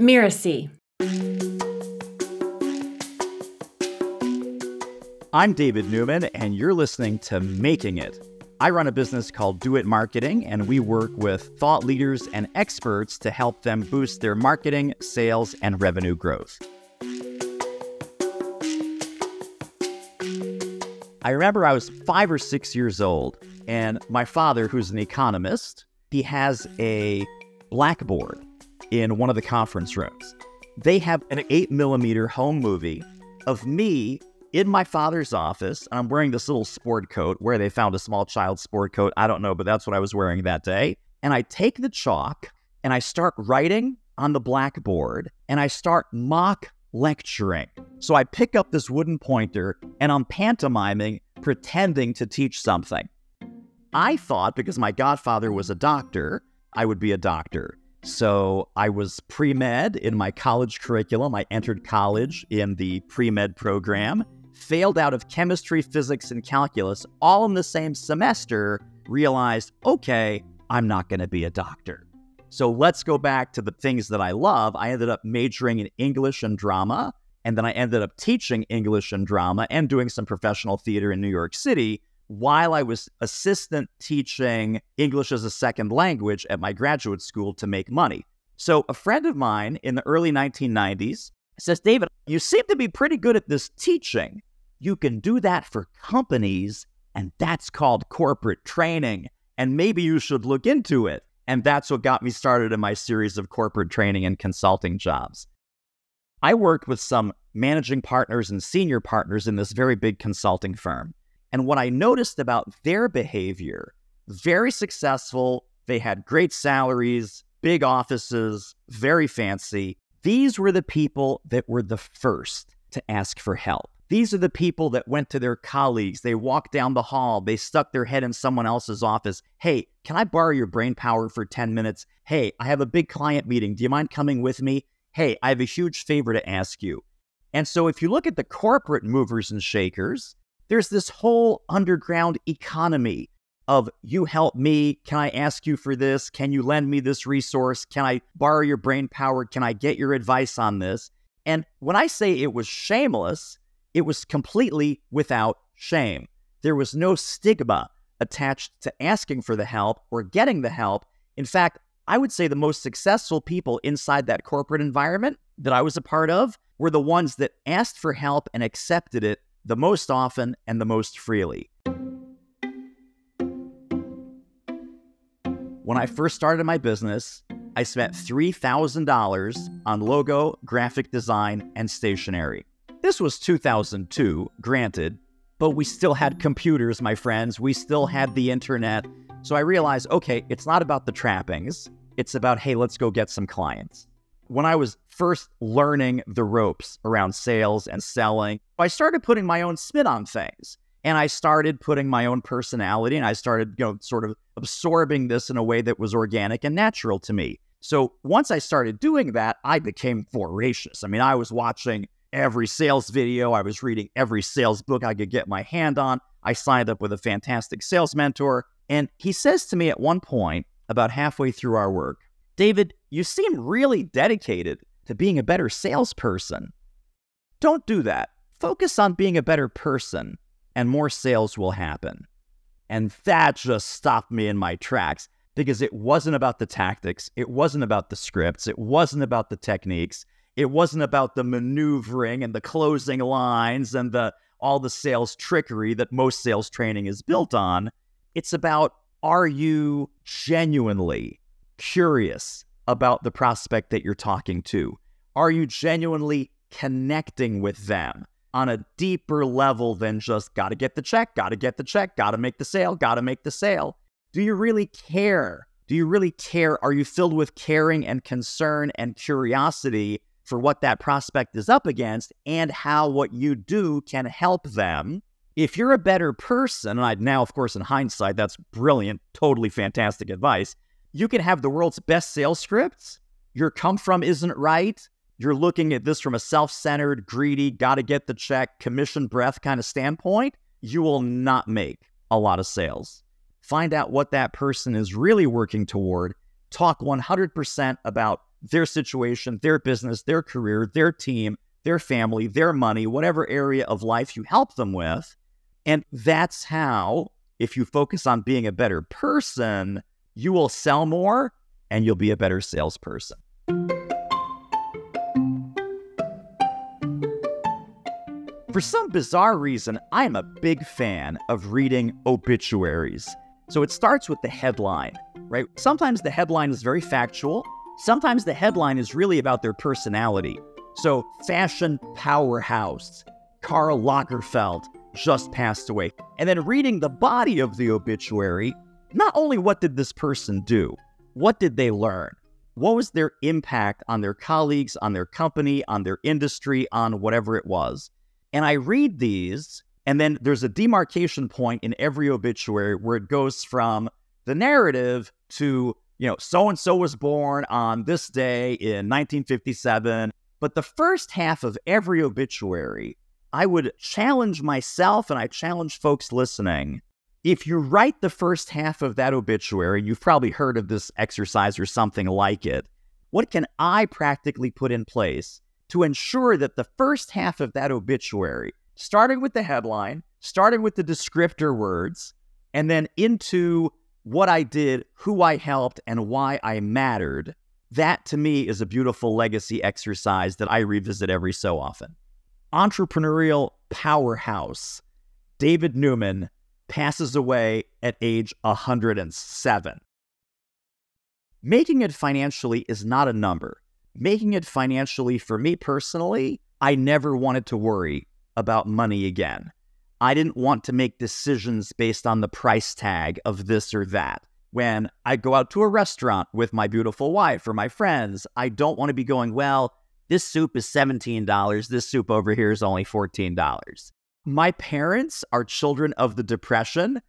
Mirasee. I'm David Newman, and you're listening to Making It. I run a business called Do It Marketing, and we work with thought leaders and experts to help them boost their marketing, sales, and revenue growth. I remember I was five or six years old, and my father, who's an economist, he has a blackboard in one of the conference rooms. They have an eight millimeter home movie of me in my father's office. And I'm wearing this little sport coat where they found a small child sport coat. I don't know, but that's what I was wearing that day. And I take the chalk and I start writing on the blackboard and I start mock lecturing. So I pick up this wooden pointer and I'm pantomiming, pretending to teach something. I thought because my godfather was a doctor, I would be a doctor. So I was pre med in my college curriculum. I entered college in the pre med program, failed out of chemistry, physics, and calculus all in the same semester, realized, okay, I'm not going to be a doctor. So let's go back to the things that I love. I ended up majoring in English and drama, and then I ended up teaching English and drama and doing some professional theater in New York City while I was assistant teaching English as a second language at my graduate school to make money. So, a friend of mine in the early 1990s says, David, you seem to be pretty good at this teaching. You can do that for companies, and that's called corporate training. And maybe you should look into it. And that's what got me started in my series of corporate training and consulting jobs. I worked with some managing partners and senior partners in this very big consulting firm. And what I noticed about their behavior, very successful, they had great salaries, big offices, very fancy. These were the people that were the first to ask for help. These are the people that went to their colleagues. They walked down the hall. They stuck their head in someone else's office. Hey, can I borrow your brain power for 10 minutes? Hey, I have a big client meeting. Do you mind coming with me? Hey, I have a huge favor to ask you. And so if you look at the corporate movers and shakers, there's this whole underground economy of you help me. Can I ask you for this? Can you lend me this resource? Can I borrow your brain power? Can I get your advice on this? And when I say it was shameless, it was completely without shame. There was no stigma attached to asking for the help or getting the help. In fact, I would say the most successful people inside that corporate environment that I was a part of were the ones that asked for help and accepted it the most often and the most freely. When I first started my business, I spent $3,000 on logo, graphic design, and stationery. This was 2002, granted, but we still had computers, my friends. We still had the internet. So I realized okay, it's not about the trappings, it's about, hey, let's go get some clients when I was first learning the ropes around sales and selling, I started putting my own spin on things. And I started putting my own personality and I started, you know, sort of absorbing this in a way that was organic and natural to me. So once I started doing that, I became voracious. I mean, I was watching every sales video, I was reading every sales book I could get my hand on. I signed up with a fantastic sales mentor. And he says to me at one point, about halfway through our work, David, you seem really dedicated to being a better salesperson. Don't do that. Focus on being a better person, and more sales will happen. And that just stopped me in my tracks because it wasn't about the tactics, it wasn't about the scripts, it wasn't about the techniques, it wasn't about the maneuvering and the closing lines and the all the sales trickery that most sales training is built on. It's about are you genuinely curious about the prospect that you're talking to? Are you genuinely connecting with them on a deeper level than just got to get the check, got to get the check, got to make the sale, got to make the sale? Do you really care? Do you really care? Are you filled with caring and concern and curiosity for what that prospect is up against and how what you do can help them? If you're a better person, and I now, of course, in hindsight, that's brilliant, totally fantastic advice you can have the world's best sales scripts. Your come from isn't right. You're looking at this from a self centered, greedy, gotta get the check, commission breath kind of standpoint. You will not make a lot of sales. Find out what that person is really working toward. Talk 100% about their situation, their business, their career, their team, their family, their money, whatever area of life you help them with. And that's how, if you focus on being a better person, you will sell more and you'll be a better salesperson. For some bizarre reason, I am a big fan of reading obituaries. So it starts with the headline, right? Sometimes the headline is very factual, sometimes the headline is really about their personality. So, fashion powerhouse, Karl Lagerfeld just passed away. And then reading the body of the obituary, not only what did this person do, what did they learn? What was their impact on their colleagues, on their company, on their industry, on whatever it was? And I read these, and then there's a demarcation point in every obituary where it goes from the narrative to, you know, so and so was born on this day in 1957. But the first half of every obituary, I would challenge myself and I challenge folks listening. If you write the first half of that obituary, you've probably heard of this exercise or something like it. What can I practically put in place to ensure that the first half of that obituary, starting with the headline, starting with the descriptor words, and then into what I did, who I helped, and why I mattered, that to me is a beautiful legacy exercise that I revisit every so often. Entrepreneurial powerhouse David Newman passes away at age 107. Making it financially is not a number making it financially for me personally, I never wanted to worry about money again. I didn't want to make decisions based on the price tag of this or that. When I go out to a restaurant with my beautiful wife or my friends, I don't want to be going, well, this soup is $17. This soup over here is only $14. My parents are children of the Depression.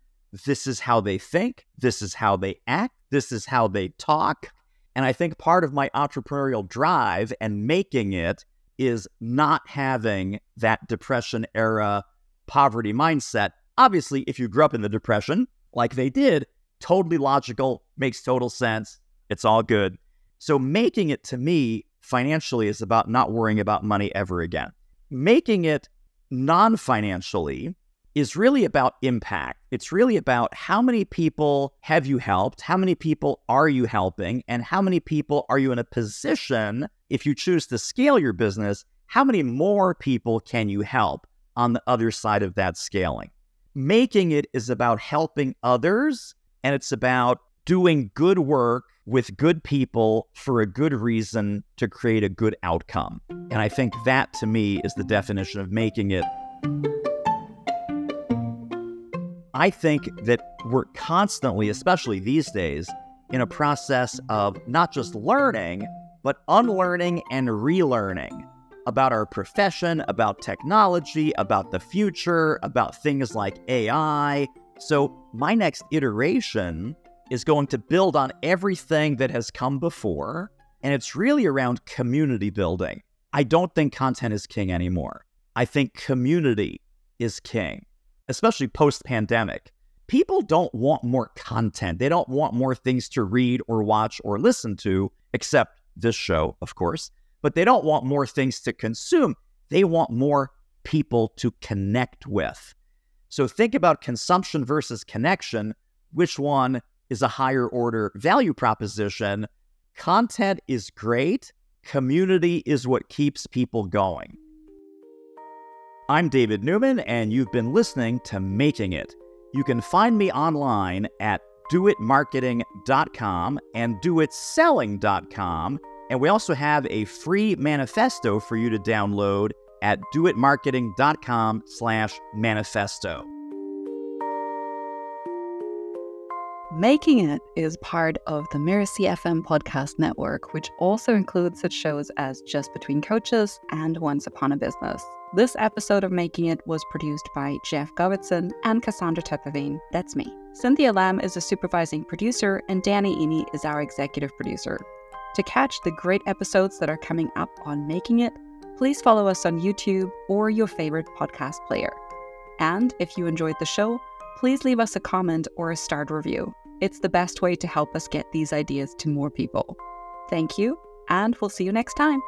This is how they think. This is how they act. This is how they talk. And I think part of my entrepreneurial drive and making it is not having that depression era poverty mindset. Obviously, if you grew up in the depression like they did, totally logical, makes total sense. It's all good. So making it to me financially is about not worrying about money ever again. Making it non financially is really about impact. It's really about how many people have you helped, how many people are you helping, and how many people are you in a position, if you choose to scale your business, how many more people can you help on the other side of that scaling? Making it is about helping others, and it's about doing good work with good people for a good reason to create a good outcome. And I think that to me is the definition of making it. I think that we're constantly, especially these days, in a process of not just learning, but unlearning and relearning about our profession, about technology, about the future, about things like AI. So, my next iteration is going to build on everything that has come before, and it's really around community building. I don't think content is king anymore. I think community is king especially post pandemic, people don't want more content. They don't want more things to read or watch or listen to, except this show, of course. But they don't want more things to consume. They want more people to connect with. So think about consumption versus connection. Which one is a higher order value proposition? Content is great, community is what keeps people going. I'm David Newman, and you've been listening to Making It. You can find me online at doitmarketing.com and doitselling.com. And we also have a free manifesto for you to download at doitmarketing.com slash manifesto. Making It is part of the Mirasee FM podcast network, which also includes such shows as Just Between Coaches and Once Upon a Business. This episode of Making It was produced by Geoff Govertsen and Cassandra Topperwien. That's me. Cynthia Lamb is a supervising producer, and Danny Iny is our executive producer. To catch the great episodes that are coming up on Making It, please follow us on YouTube or your favorite podcast player. And if you enjoyed the show, please leave us a comment or a starred review. It's the best way to help us get these ideas to more people. Thank you, and we'll see you next time.